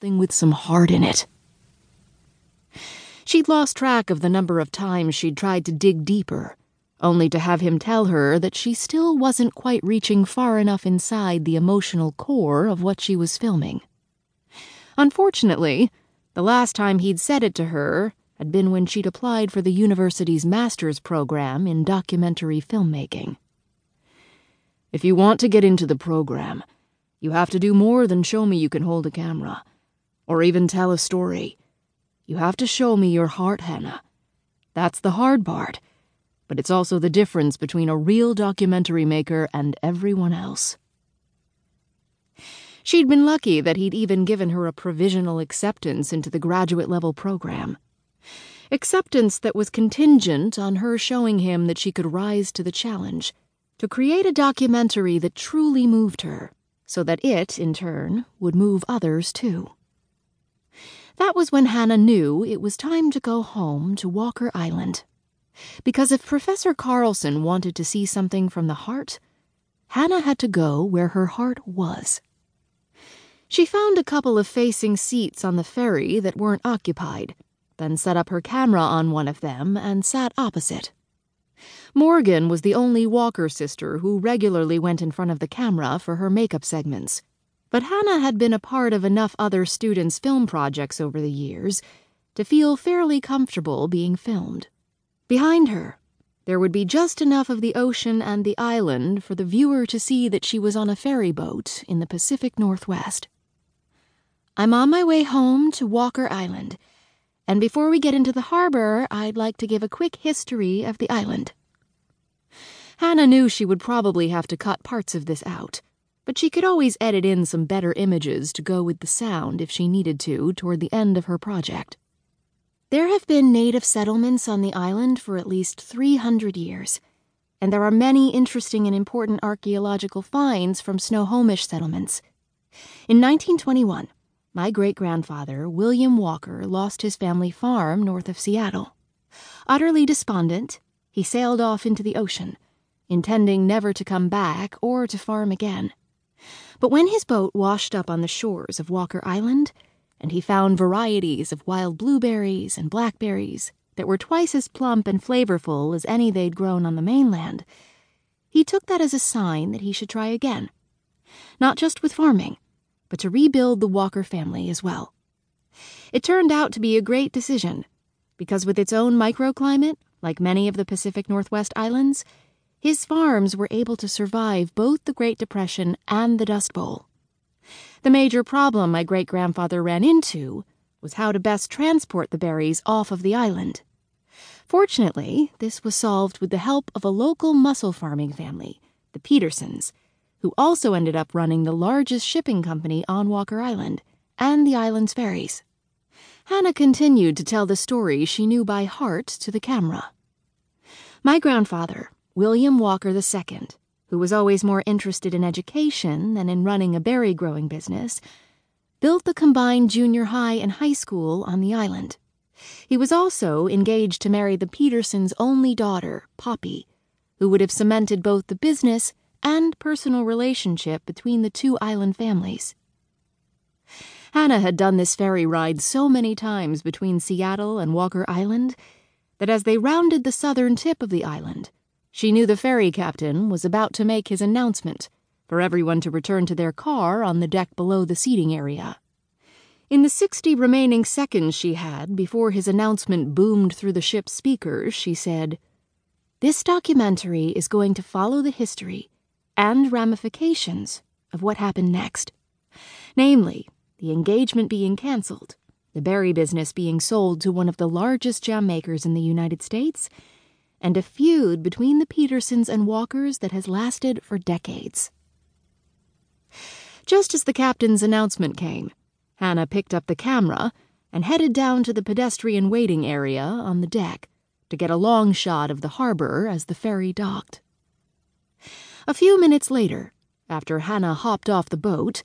thing with some heart in it. She'd lost track of the number of times she'd tried to dig deeper, only to have him tell her that she still wasn't quite reaching far enough inside the emotional core of what she was filming. Unfortunately, the last time he'd said it to her had been when she'd applied for the university's master's program in documentary filmmaking. If you want to get into the program, you have to do more than show me you can hold a camera, or even tell a story. You have to show me your heart, Hanna. That's the hard part, but it's also the difference between a real documentary maker and everyone else. She'd been lucky that he'd even given her a provisional acceptance into the graduate level program. Acceptance that was contingent on her showing him that she could rise to the challenge to create a documentary that truly moved her, so that it, in turn, would move others too. That was when Hanna knew it was time to go home to Walker Island. Because if Professor Carlson wanted to see something from the heart, Hanna had to go where her heart was. She found a couple of facing seats on the ferry that weren't occupied, then set up her camera on one of them and sat opposite. Morgan was the only Walker sister who regularly went in front of the camera for her makeup segments. But Hanna had been a part of enough other students' film projects over the years to feel fairly comfortable being filmed. Behind her, there would be just enough of the ocean and the island for the viewer to see that she was on a ferry boat in the Pacific Northwest. I'm on my way home to Walker Island, and before we get into the harbor, I'd like to give a quick history of the island. Hanna knew she would probably have to cut parts of this out but she could always edit in some better images to go with the sound if she needed to toward the end of her project. There have been native settlements on the island for at least 300 years, and there are many interesting and important archaeological finds from Snohomish settlements. In 1921, my great grandfather, William Walker, lost his family farm north of Seattle. Utterly despondent, he sailed off into the ocean, intending never to come back or to farm again. But when his boat washed up on the shores of Walker Island, and he found varieties of wild blueberries and blackberries that were twice as plump and flavorful as any they'd grown on the mainland, he took that as a sign that he should try again. Not just with farming, but to rebuild the Walker family as well. It turned out to be a great decision, because with its own microclimate, like many of the Pacific Northwest islands, his farms were able to survive both the Great Depression and the Dust Bowl. The major problem my great grandfather ran into was how to best transport the berries off of the island. Fortunately, this was solved with the help of a local mussel farming family, the Petersons, who also ended up running the largest shipping company on Walker Island and the island's ferries. Hanna continued to tell the story she knew by heart to the camera. My grandfather, William Walker II, who was always more interested in education than in running a berry growing business, built the combined junior high and high school on the island. He was also engaged to marry the Petersons' only daughter, Poppy, who would have cemented both the business and personal relationship between the two island families. Hanna had done this ferry ride so many times between Seattle and Walker Island that as they rounded the southern tip of the island, she knew the ferry captain was about to make his announcement for everyone to return to their car on the deck below the seating area. In the 60 remaining seconds she had before his announcement boomed through the ship's speakers, she said, This documentary is going to follow the history and ramifications of what happened next. Namely, the engagement being canceled, the berry business being sold to one of the largest jam makers in the United States, and a feud between the Petersons and Walkers that has lasted for decades. Just as the captain's announcement came, Hanna picked up the camera and headed down to the pedestrian waiting area on the deck to get a long shot of the harbor as the ferry docked. A few minutes later, after Hanna hopped off the boat,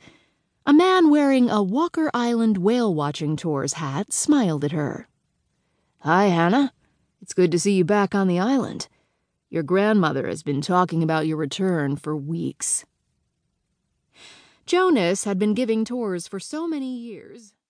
a man wearing a Walker Island whale watching tours hat smiled at her. Hi, Hanna. It's good to see you back on the island. Your grandmother has been talking about your return for weeks. Jonas had been giving tours for so many years.